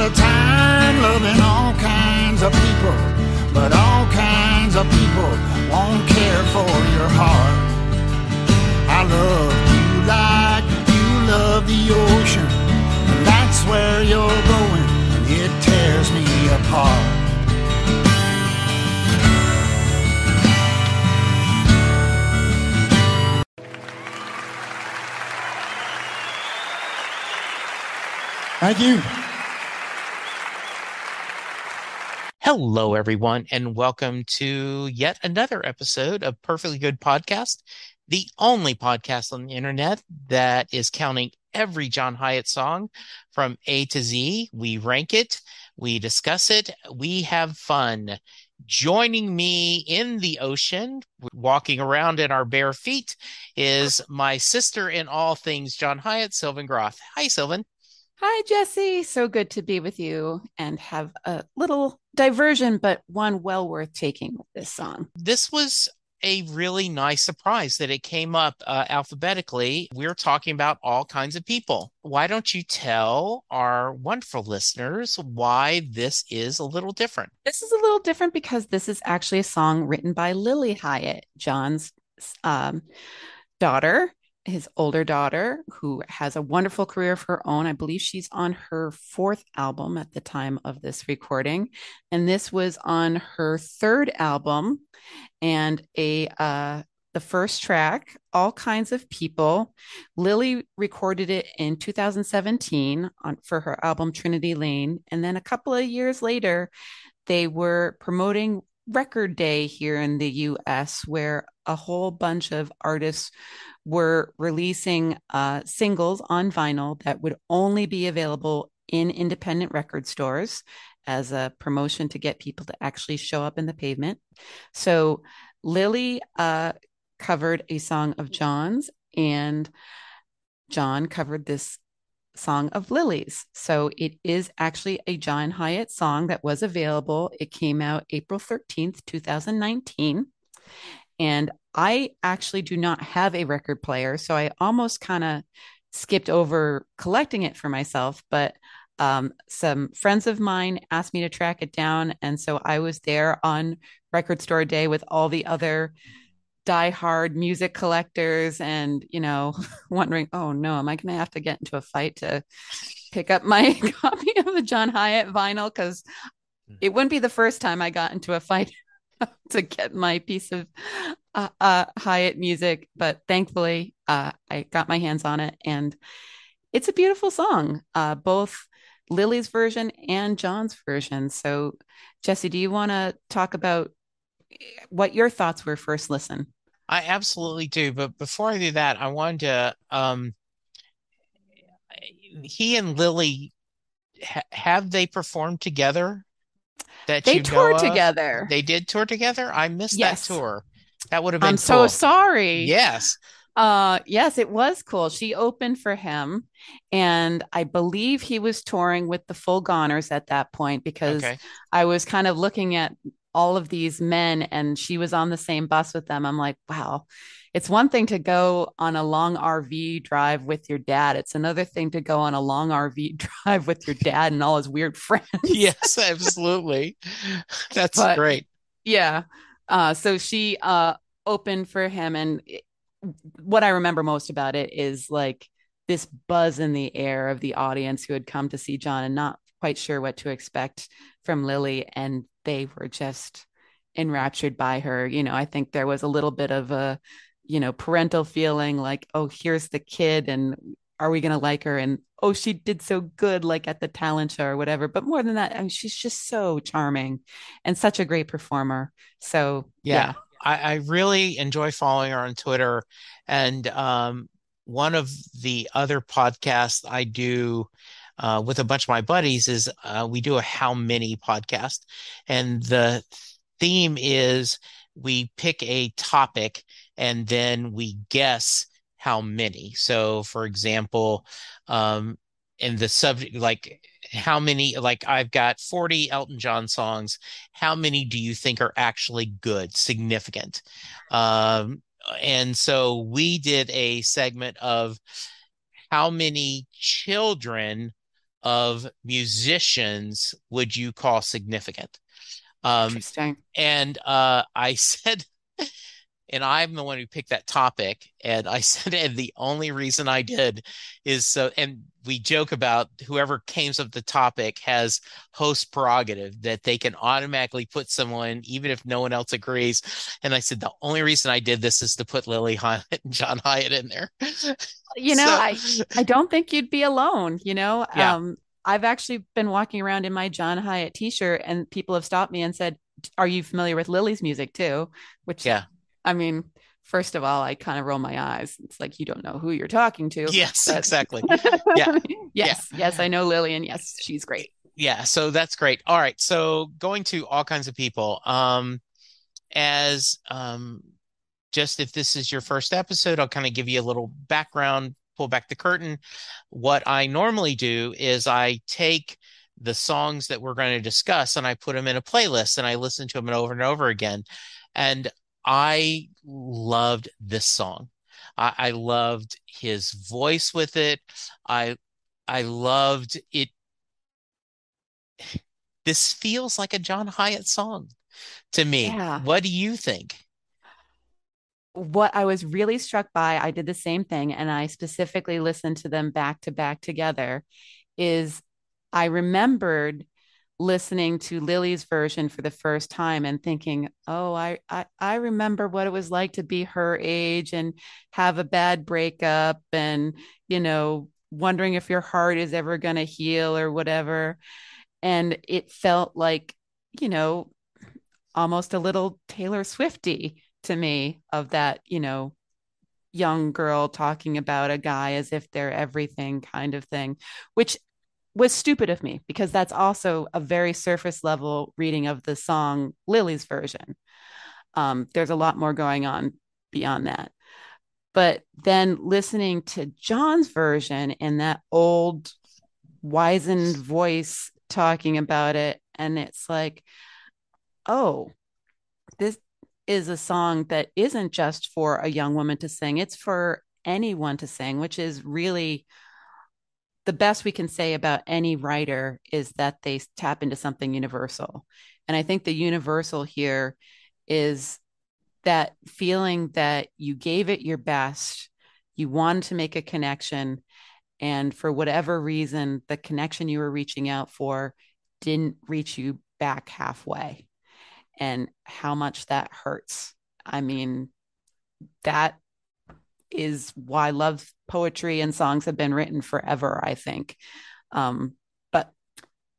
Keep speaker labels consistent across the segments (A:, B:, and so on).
A: a time loving all kinds of people, but all kinds of people won't care for your heart. I love you like you love the ocean, and that's where you're going. It tears me apart. Thank you.
B: Hello, everyone, and welcome to yet another episode of Perfectly Good Podcast, the only podcast on the internet that is counting every John Hiatt song from A to Z. We rank it, we discuss it, we have fun. Joining me in the ocean, walking around in our bare feet, is my sister in all things John Hiatt, Sylvan Groth. Hi, Sylvan.
C: Hi, Jesse. So good to be with you and have a little diversion, but one well worth taking with this song.
B: This was a really nice surprise that it came up uh, alphabetically. We're talking about all kinds of people. Why don't you tell our wonderful listeners why this is a little different?
C: This is a little different because this is actually a song written by Lilly Hiatt, John's um, daughter his older daughter, who has a wonderful career of her own. I believe she's on her fourth album at the time of this recording. And this was on her third album and a uh, the first track, All Kinds of People. Lilly recorded it in 2017 on, for her album Trinity Lane. And then a couple of years later, they were promoting Record Day here in the US, where a whole bunch of artists were releasing uh, singles on vinyl that would only be available in independent record stores as a promotion to get people to actually show up in the pavement. So Lilly uh, covered a song of John's, and John covered this song of Lilly's. So it is actually a John Hiatt song that was available. It came out April 13th, 2019. And I actually do not have a record player. So I almost kind of skipped over collecting it for myself. But um, some friends of mine asked me to track it down. And so I was there on record store day with all the other die-hard music collectors and, you know, wondering, oh no, am I going to have to get into a fight to pick up my copy of the John Hiatt vinyl? Because hmm. it wouldn't be the first time I got into a fight to get my piece of uh, uh, Hiatt music, but thankfully uh, I got my hands on it, and it's a beautiful song, uh, both Lilly's version and John's version. So, Jesse, do you want to talk about what your thoughts were first listen?
B: I absolutely do, but before I do that, I wanted to. Um, he and Lilly ha- have they performed together
C: that they toured together.
B: They did tour together. I missed yes. that tour. That would have been.
C: I'm
B: cool.
C: so sorry.
B: Yes.
C: Uh, yes, it was cool. She opened for him, and I believe he was touring with the Full Goners at that point because okay. I was kind of looking at all of these men, and she was on the same bus with them. I'm like, wow, it's one thing to go on a long RV drive with your dad. It's another thing to go on a long RV drive with your dad and all his weird friends.
B: yes, absolutely. That's but, great.
C: Yeah. Uh, so she uh, opened for him. And it, what I remember most about it is like this buzz in the air of the audience who had come to see John and not quite sure what to expect from Lilly. And they were just enraptured by her. You know, I think there was a little bit of a you know, parental feeling like, oh, here's the kid and are we going to like her? And oh, she did so good, like at the talent show or whatever. But more than that, I mean, she's just so charming and such a great performer. So, yeah. yeah.
B: I, I, really enjoy following her on Twitter. And um, one of the other podcasts I do uh, with a bunch of my buddies is uh, we do a How Many podcast. And the theme is we pick a topic and then we guess how many. So, for example, um, in the subject, like how many, like I've got 40 Elton John songs. How many do you think are actually good, significant? Um, and so we did a segment of how many children of musicians would you call significant? Um,
C: Interesting.
B: and uh, I said, and I'm the one who picked that topic. And I said, and the only reason I did is so, and we joke about whoever came up with the topic has host prerogative that they can automatically put someone, even if no one else agrees. And I said, the only reason I did this is to put Lilly Hiatt and John Hiatt in there.
C: You know, so, I I don't think you'd be alone. You know,
B: yeah.
C: um, I've actually been walking around in my John Hiatt T-shirt, and people have stopped me and said, "Are you familiar with Lilly's music too?" Which,
B: yeah,
C: I mean, first of all, I kind of roll my eyes. It's like you don't know who you're talking to.
B: Yes, but... exactly. Yeah.
C: yes, yeah. yes, I know Lillian. yes, she's great.
B: Yeah, so that's great. All right, so going to all kinds of people. Um, as um, just if this is your first episode, I'll kind of give you a little background pull back the curtain, what I normally do is I take the songs that we're going to discuss and I put them in a playlist and I listen to them over and over again. And I loved this song. I, I loved his voice with it. I I loved it. This feels like a John Hiatt song to me.
C: Yeah.
B: What do you think?
C: what I was really struck by, I did the same thing and I specifically listened to them back to back together, is I remembered listening to Lilly's version for the first time and thinking, oh, I, I, I remember what it was like to be her age and have a bad breakup and, you know, wondering if your heart is ever going to heal or whatever. And it felt like, you know, almost a little Taylor Swifty to me of that, you know, young girl talking about a guy as if they're everything kind of thing, which was stupid of me because that's also a very surface level reading of the song Lilly's version. Um, there's a lot more going on beyond that. But then listening to John's version and that old wizened voice talking about it, and it's like, oh, this is a song that isn't just for a young woman to sing, it's for anyone to sing, which is really the best we can say about any writer is that they tap into something universal. And I think the universal here is that feeling that you gave it your best, you wanted to make a connection, and for whatever reason, the connection you were reaching out for didn't reach you back halfway and how much that hurts. I mean, that is why love poetry and songs have been written forever, I think. Um, but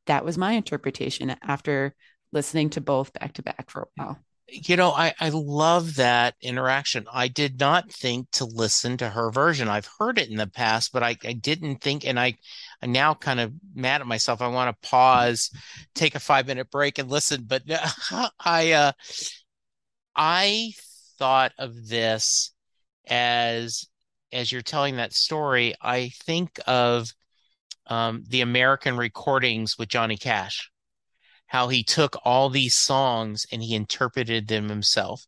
C: that was my interpretation after listening to both back to back for a while.
B: You know, I, I love that interaction. I did not think to listen to her version. I've heard it in the past, but I, I didn't think, and I I'm now kind of mad at myself. I want to pause, take a five minute break and listen. But I, uh, I thought of this as, as you're telling that story, I think of um, the American recordings with Johnny Cash, how he took all these songs and he interpreted them himself.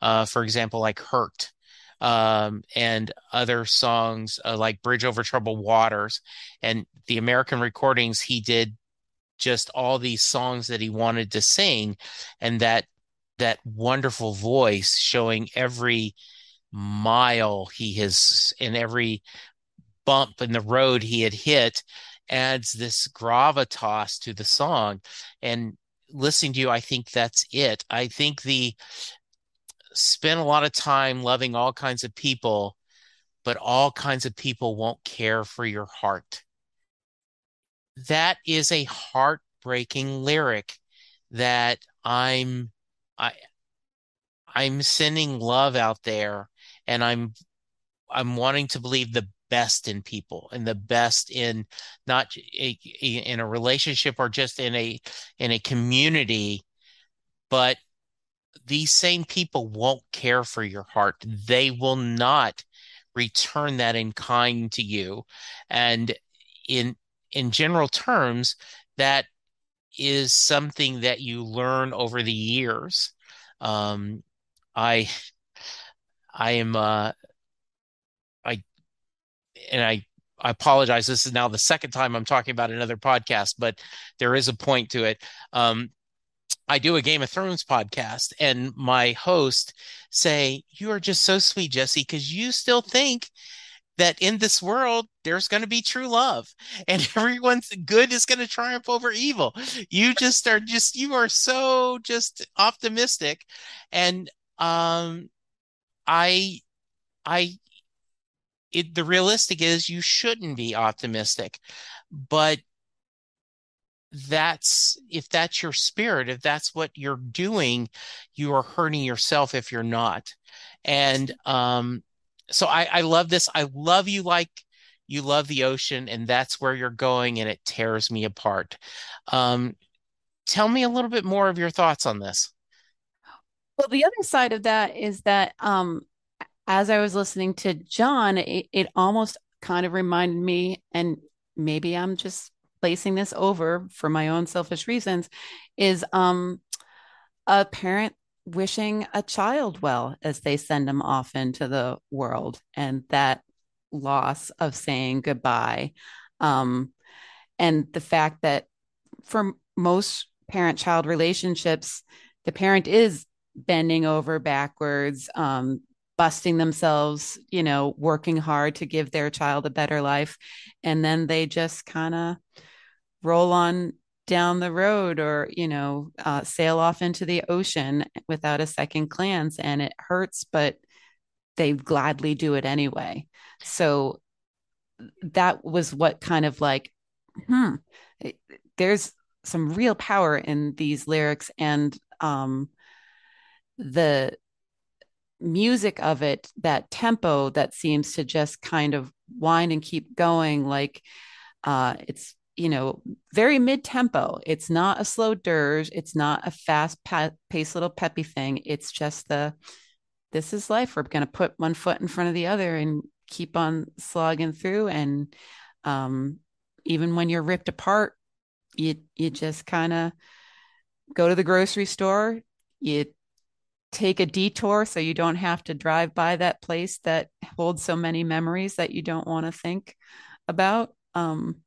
B: Uh, for example, like Hurt um, and other songs uh, like Bridge Over Troubled Waters. And the American recordings, he did just all these songs that he wanted to sing, and that that wonderful voice showing every mile he has in every bump in the road he had hit adds this gravitas to the song and listening to you i think that's it i think the spend a lot of time loving all kinds of people, but all kinds of people won't care for your heart. That is a heartbreaking lyric that I'm I I'm sending love out there and I'm I'm wanting to believe the best in people and the best in not a, in a relationship or just in a in a community but these same people won't care for your heart. They will not return that in kind to you. And in in general terms, that is something that you learn over the years. Um, I I am uh, I and I I apologize. This is now the second time I'm talking about another podcast, but there is a point to it. Um, I do a Game of Thrones podcast, and my host say, "You are just so sweet, Jesse, because you still think that in this world there's going to be true love and everyone's good is going to triumph over evil you just are just you are so just optimistic and um i i it, the realistic is you shouldn't be optimistic but that's if that's your spirit if that's what you're doing you are hurting yourself if you're not and um so I, I love this. I love you like you love the ocean, and that's where you're going, and it tears me apart. Um, tell me a little bit more of your thoughts on this.
C: Well, the other side of that is that um, as I was listening to John, it, it almost kind of reminded me, and maybe I'm just placing this over for my own selfish reasons, is um, a parent wishing a child well as they send them off into the world and that loss of saying goodbye um, and the fact that for most parent child relationships the parent is bending over backwards um, busting themselves you know working hard to give their child a better life. And then they just kind of roll on down the road or you know uh, sail off into the ocean without a second glance and it hurts but they gladly do it anyway. So that was what kind of like hmm there's some real power in these lyrics and um the music of it that tempo that seems to just kind of wind and keep going like uh it's you know, very mid tempo. It's not a slow dirge. It's not a fast paced little peppy thing. It's just the, this is life. We're going to put one foot in front of the other and keep on slogging through. And um, even when you're ripped apart, you, you just kind of go to the grocery store. You take a detour so you don't have to drive by that place that holds so many memories that you don't want to think about. Um,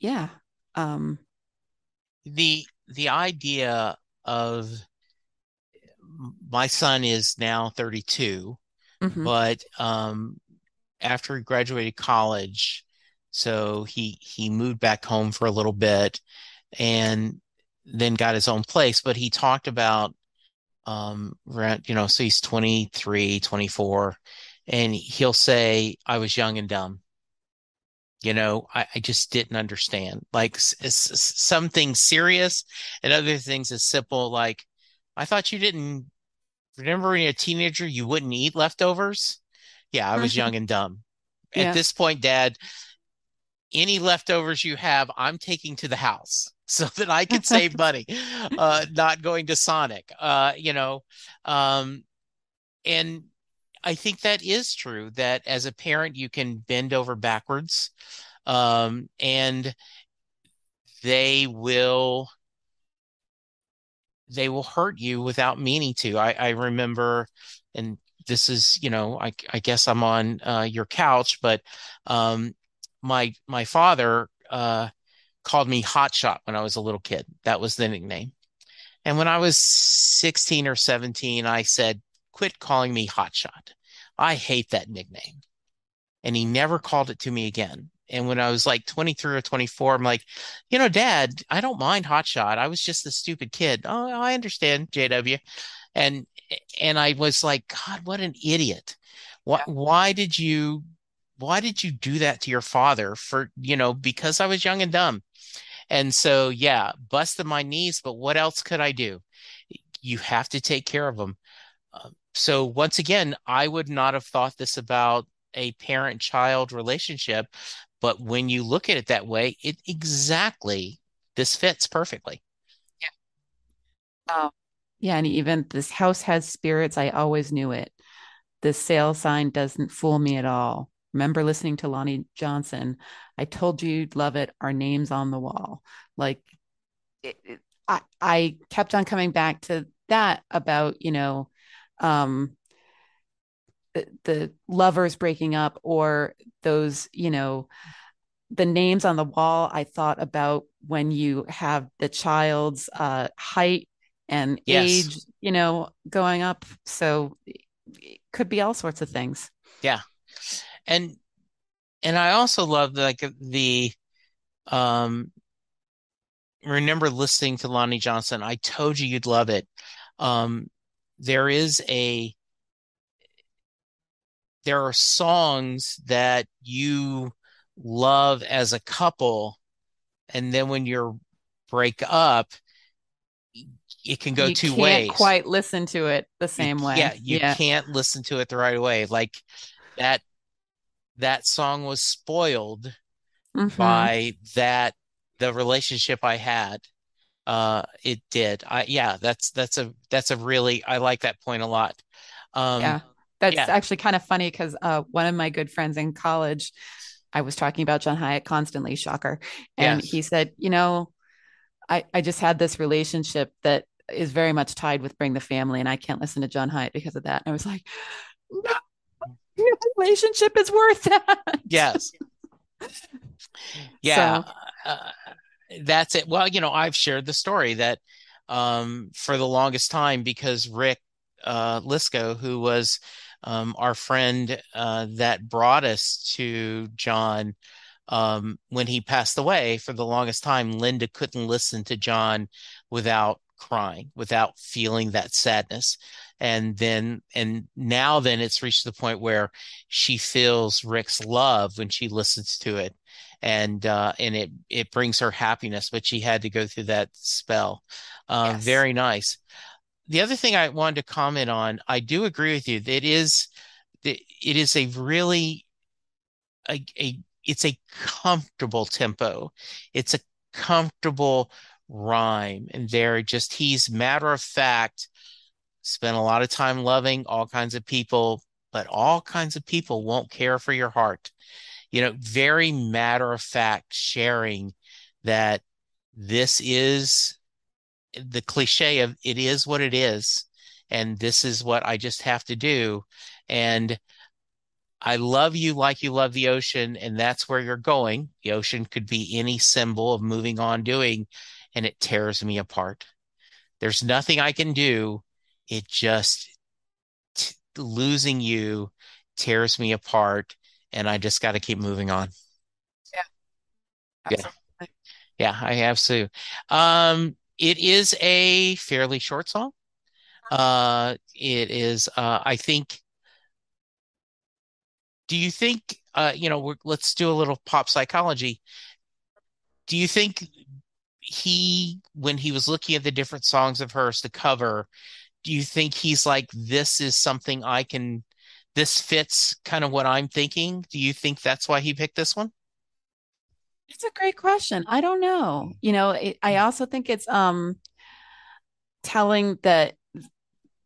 C: yeah um
B: the the idea of my son is now 32 mm-hmm. but um after he graduated college so he he moved back home for a little bit and then got his own place but he talked about um you know so he's 23 24 and he'll say i was young and dumb. You know I, I, just didn't understand. Like some things serious and other things as simple like i thought you didn't remember when you're a teenager you wouldn't eat leftovers? Yeah i was young and dumb. Yeah. at this point dad any leftovers you have i'm taking to the house so that i can save money uh not going to sonic uh you know um and I think that is true that as a parent, you can bend over backwards um, and they will they will hurt you without meaning to. I, I remember, and this is, you know, I, I guess I'm on uh, your couch, but um, my my father uh, called me Hotshot when I was a little kid. That was the nickname. And when I was 16 or 17, I said, quit calling me Hotshot. I hate that nickname. And he never called it to me again. And when I was like 23 or 24, I'm like, you know, dad, I don't mind hotshot. I was just a stupid kid. Oh, I understand, JW. And and I was like, God, what an idiot. Why yeah. why did you why did you do that to your father for, you know, because I was young and dumb. And so, yeah, busted my knees, but what else could I do? You have to take care of them. Uh, so once again, I would not have thought this about a parent child relationship, but when you look at it that way, it exactly this fits perfectly.
C: Yeah. Um, yeah, and even this house has spirits. I always knew it. The sale sign doesn't fool me at all. Remember listening to Lonnie Johnson? I told you you'd love it. Our names on the wall. Like, it, it, I I kept on coming back to that about you know um, the, the lovers breaking up or those, you know, the names on the wall, I thought about when you have the child's uh, height and
B: Yes.
C: age, you know, going up. So it could be all sorts of things.
B: And and I also love like the um remember listening to Lonnie Johnson. I told you you'd love it. Um there is a there are songs that you love as a couple, and then when you're break up, it can go
C: you
B: two
C: can't
B: ways.
C: quite listen to it the
B: You-
C: same way.
B: Yeah, you
C: yeah.
B: can't listen to it the right way. Like that that song was spoiled
C: Mhm.
B: by that the relationship I had. Uh it did. I yeah, that's that's a that's a really I like that point a lot. Um
C: yeah. That's
B: yeah.
C: actually kind of funny because uh, one of my good friends in college, I was talking about John Hiatt constantly, shocker. And
B: Yes.
C: he said, you know, I, I just had this relationship that is very much tied with Bring the Family, and I can't listen to John Hiatt because of that. And I was like, no, your relationship is worth that.
B: Yes. Yeah.
C: So-
B: Uh, that's it. Well, you know, I've shared the story that um for the longest time because Rick uh Lisco, who was um our friend uh that brought us to John um when he passed away for the longest time, Linda couldn't listen to John without crying, without feeling that sadness. And then and now then it's reached the point where she feels Rick's love when she listens to it. And uh and it it brings her happiness but she had to go through that spell. Uh
C: Yes.
B: very nice. The other thing i wanted to comment on i do agree with you that it is that it is a really a, a it's a comfortable tempo. It's a comfortable rhyme. And very just he's matter of fact spent a lot of time loving all kinds of people but all kinds of people won't care for your heart you know, very matter of fact sharing that this is the cliche of it is what it is, and this is what I just have to do. And I love you like you love the ocean, and that's where you're going. The ocean could be any symbol of moving on, doing, and it tears me apart. There's nothing I can do. It just t- losing you tears me apart, and I just got to keep moving on. Yeah.
C: Absolutely.
B: Yeah, I have to. Um, it is a fairly short song. Uh, it is, uh, I think, do you think, uh, you know, we're, let's do a little pop psychology. Do you think he, when he was looking at the different songs of hers to cover, do you think he's like, this is something I can, this fits kind of what I'm thinking? Do you think that's why he picked this one?
C: It's a great question. I don't know. You know, it, I also think it's um telling that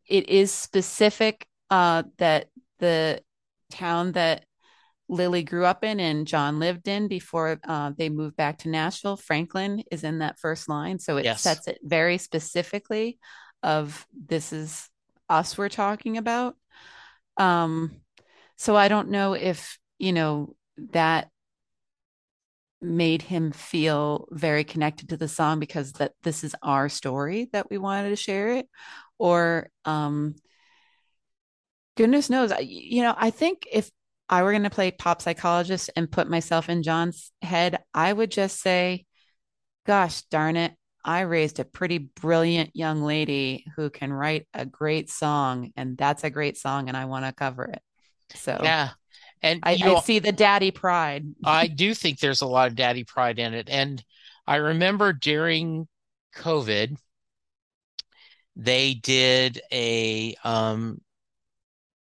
C: it is specific uh that the town that Lilly grew up in and John lived in before uh, they moved back to Nashville. Franklin is in that first line, so it
B: Yes.
C: sets it very specifically of this is us we're talking about. Um, so I don't know if you know that made him feel very connected to the song because that this is our story that we wanted to share it or um goodness knows you know i think if i were going to play pop psychologist and put myself in john's head i would just say gosh darn it i raised a pretty brilliant young lady who can write a great song and that's a great song and i want to cover it so
B: Yeah. And
C: I, I see the daddy pride
B: I do think there's a lot of daddy pride in it. And I remember during COVID, they did a um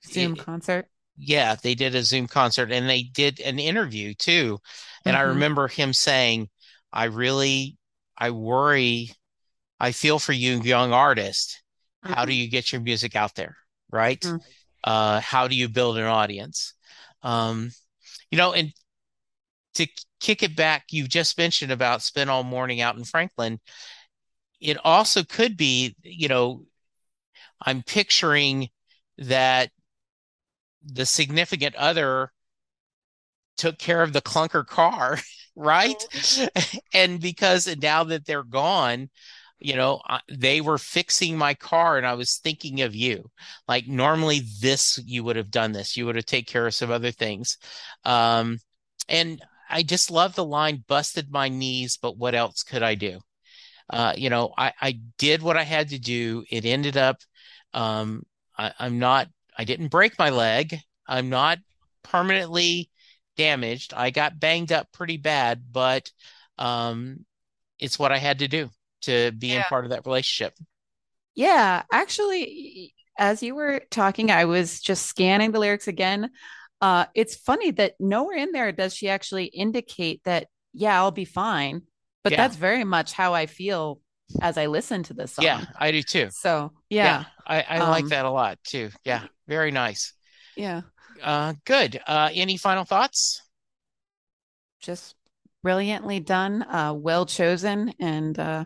C: zoom concert
B: yeah, they did a Zoom concert and they did an interview too. And I
C: Mhm.
B: remember him saying, I really I worry, I feel for you young artist. How do you get your music out there? Right?
C: Mhm.
B: Uh, how do you build an audience? Um, you know, and to kick it back, you just mentioned about spend all morning out in Franklin. It also could be, you know, I'm picturing that the significant other took care of the clunker car, right? Mm-hmm. and because now that they're gone, you know, they were fixing my car and I was thinking of you. Like normally this you would have done this. You would have taken care of some other things. Um and I just love the line busted my knees, but what else could I do? Uh, you know, I, I did what I had to do. It ended up um I, I'm not I didn't break my leg. I'm not permanently damaged. I got banged up pretty bad, but um, it's what I had to do to be yeah. in part of that relationship.
C: Yeah, actually, as you were talking, I was just scanning the lyrics again. Uh, it's funny that nowhere in there does she actually indicate that, yeah, I'll be fine. But yeah. that's very much how I feel as I listen to this song.
B: Yeah, I do too.
C: So yeah, yeah
B: I, I um, like that a lot too. Yeah, very nice.
C: Yeah.
B: Uh, good. Uh, any final thoughts?
C: Just brilliantly done, uh, well chosen, and uh,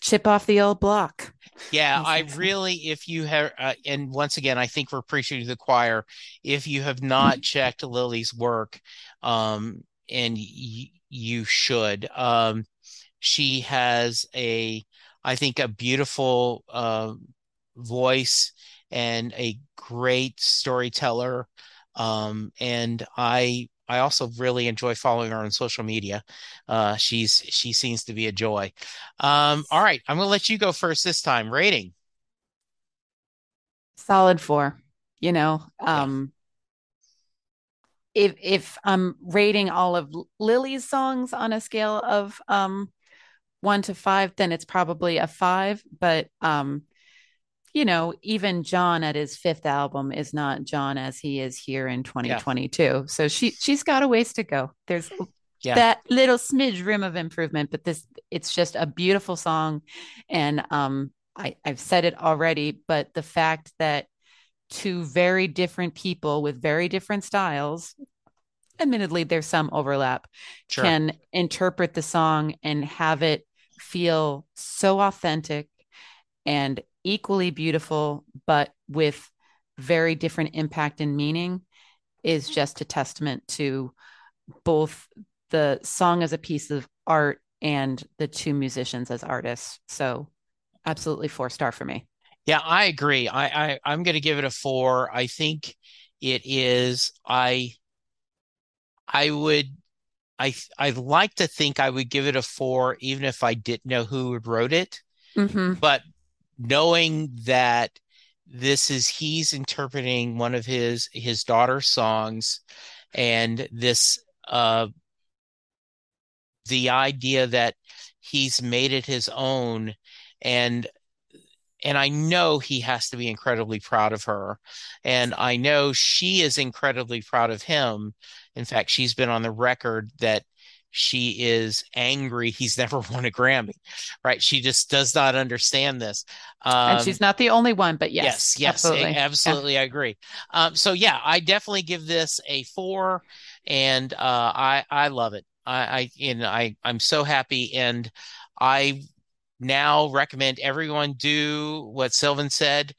C: chip off the old block.
B: Yeah, I really, if you have, uh, and once again, I think we're preaching to the choir. If you have not checked Lilly's work, um, and y- you should, um, she has a, I think, a beautiful uh, voice and a great storyteller. Um, and I I also really enjoy following her on social media. Uh, she's she seems to be a joy. Um, all right, I'm going to let you go first this time. Rating
C: solid four. You know, um, if if I'm rating all of Lilly's songs on a scale of um one to five, then it's probably a five. But um, you know, even John at his fifth album is not John as he is here in 2022. Yeah. So she she's got a ways to go. There's yeah. that little smidge rim of improvement, but this it's just a beautiful song. And um I, I've said it already, but the fact that two very different people with very different styles, admittedly there's some overlap, sure. can interpret the song and have it feel so authentic and equally beautiful, but with very different impact and meaning, is just a testament to both the song as a piece of art and the two musicians as artists. So, absolutely four star for me.
B: Yeah, I agree. I, I I'm going to give it a four. I think it is. I I would. I I like to think I would give it a four, even if I didn't know who wrote it. Mm-hmm. But knowing that this is he's interpreting one of his his daughter's songs and this uh the idea that he's made it his own. And and I know he has to be incredibly proud of her. And I know she is incredibly proud of him. In fact she's been on the record that she is angry he's never won a Grammy, right? She just does not understand this.
C: Um, and she's not the only one, but yes,
B: yes, yes, absolutely, absolutely yeah. I agree. Um, so yeah, I definitely give this a four, and uh, I I love it. I I and I I'm so happy, and I now recommend everyone do what Sylvan said.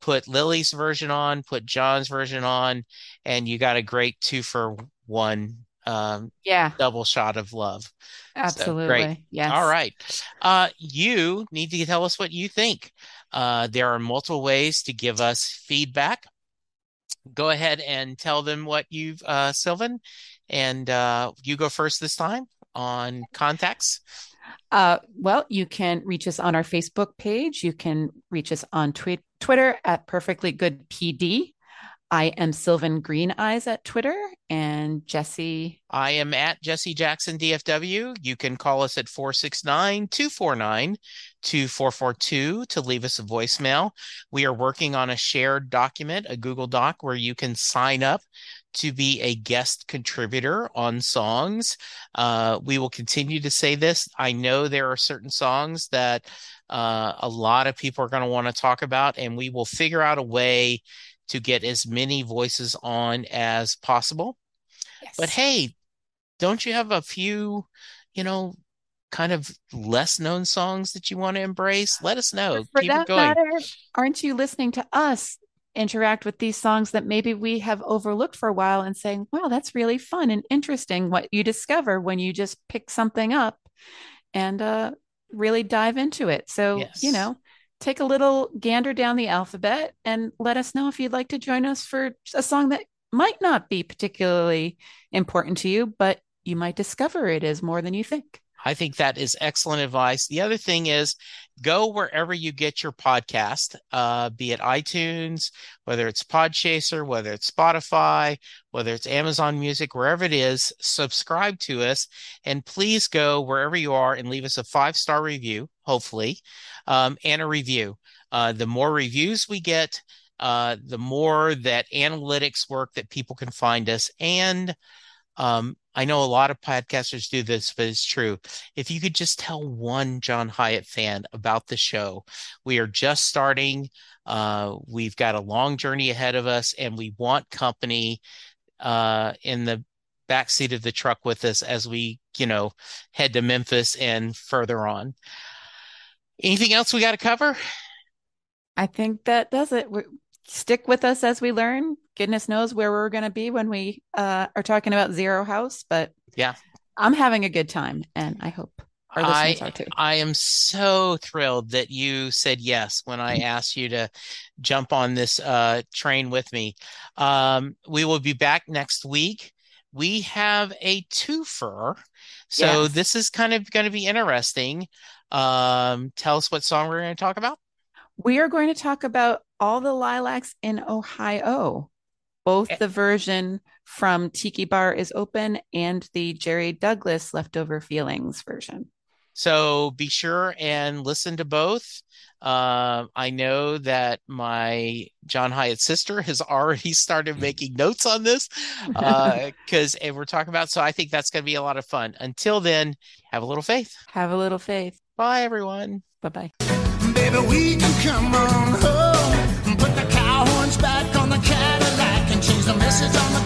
B: Put Lilly's version on, put John's version on, and you got a great two for one um,
C: yeah.
B: double shot of love.
C: Absolutely so, great. Yes.
B: All right. Uh, you need to tell us what you think. Uh, there are multiple ways to give us feedback. Go ahead and tell them what you've uh, sylvan and uh, you go first this time on contacts.
C: Uh, well, you can reach us on our Facebook page. You can reach us on twi- Twitter at Perfectly Good PD. I am Sylvan Green Eyes at Twitter and Jesse.
B: I am at Jesse Jackson DFW. You can call us at 469 249 2442 to leave us a voicemail. We are working on a shared document, a Google Doc, where you can sign up to be a guest contributor on songs. Uh, we will continue to say this. I know there are certain songs that uh, a lot of people are going to want to talk about, and we will figure out a way to get as many voices on as possible. Yes. But hey, don't you have a few, you know, kind of less known songs that you want to embrace? Let us know.
C: For Keep that matter, aren't you listening to us? interact with these songs that maybe we have overlooked for a while and saying, wow, that's really fun and interesting what you discover when you just pick something up and uh, really dive into it. So,
B: Yes.
C: you know, take a little gander down the alphabet and let us know if you'd like to join us for a song that might not be particularly important to you, but you might discover it is more than you think.
B: I think that is excellent advice. The other thing is go wherever you get your podcast, uh, be it iTunes, whether it's Podchaser, whether it's Spotify, whether it's Amazon Music, wherever it is, subscribe to us. And please go wherever you are and leave us a five star review, hopefully, um, and a review. Uh, the more reviews we get, uh, the more that analytics work that people can find us. And um, I know a lot of podcasters do this, but it's true. If you could just tell one John Hiatt fan about the show, we are just starting. Uh, we've got a long journey ahead of us, and we want company uh, in the back seat of the truck with us as we, you know, head to Memphis and further on. Anything else we got to cover?
C: I think that does it. we stick with us as we learn. Goodness knows where we're going to be when we uh, are talking about Zero House, but
B: Yeah.
C: I'm having a good time, and I hope our listeners are too.
B: I am so thrilled that you said yes when I asked you to jump on this uh, train with me. Um, we will be back next week. We have a twofer. So
C: Yes.
B: this is kind of going to be interesting. Um, tell us what song we're going to talk about.
C: We are going to talk about all the lilacs in Ohio, both
B: Eh.
C: the version from Tiki Bar is Open and the Jerry Douglas Leftover Feelings version.
B: So be sure and listen to both. Um, I know that my John Hiatt sister has already started making notes on this because we're talking about. So I think that's going to be a lot of fun. Until then, have a little faith.
C: Have a little faith.
B: Bye, everyone.
C: Bye bye.
A: Baby, we can come on home put the cow horns back on the Cadillac and change the message on the.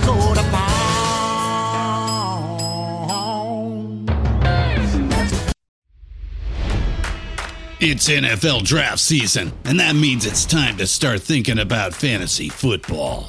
D: It's NFL draft season, and that means it's time to start thinking about fantasy football.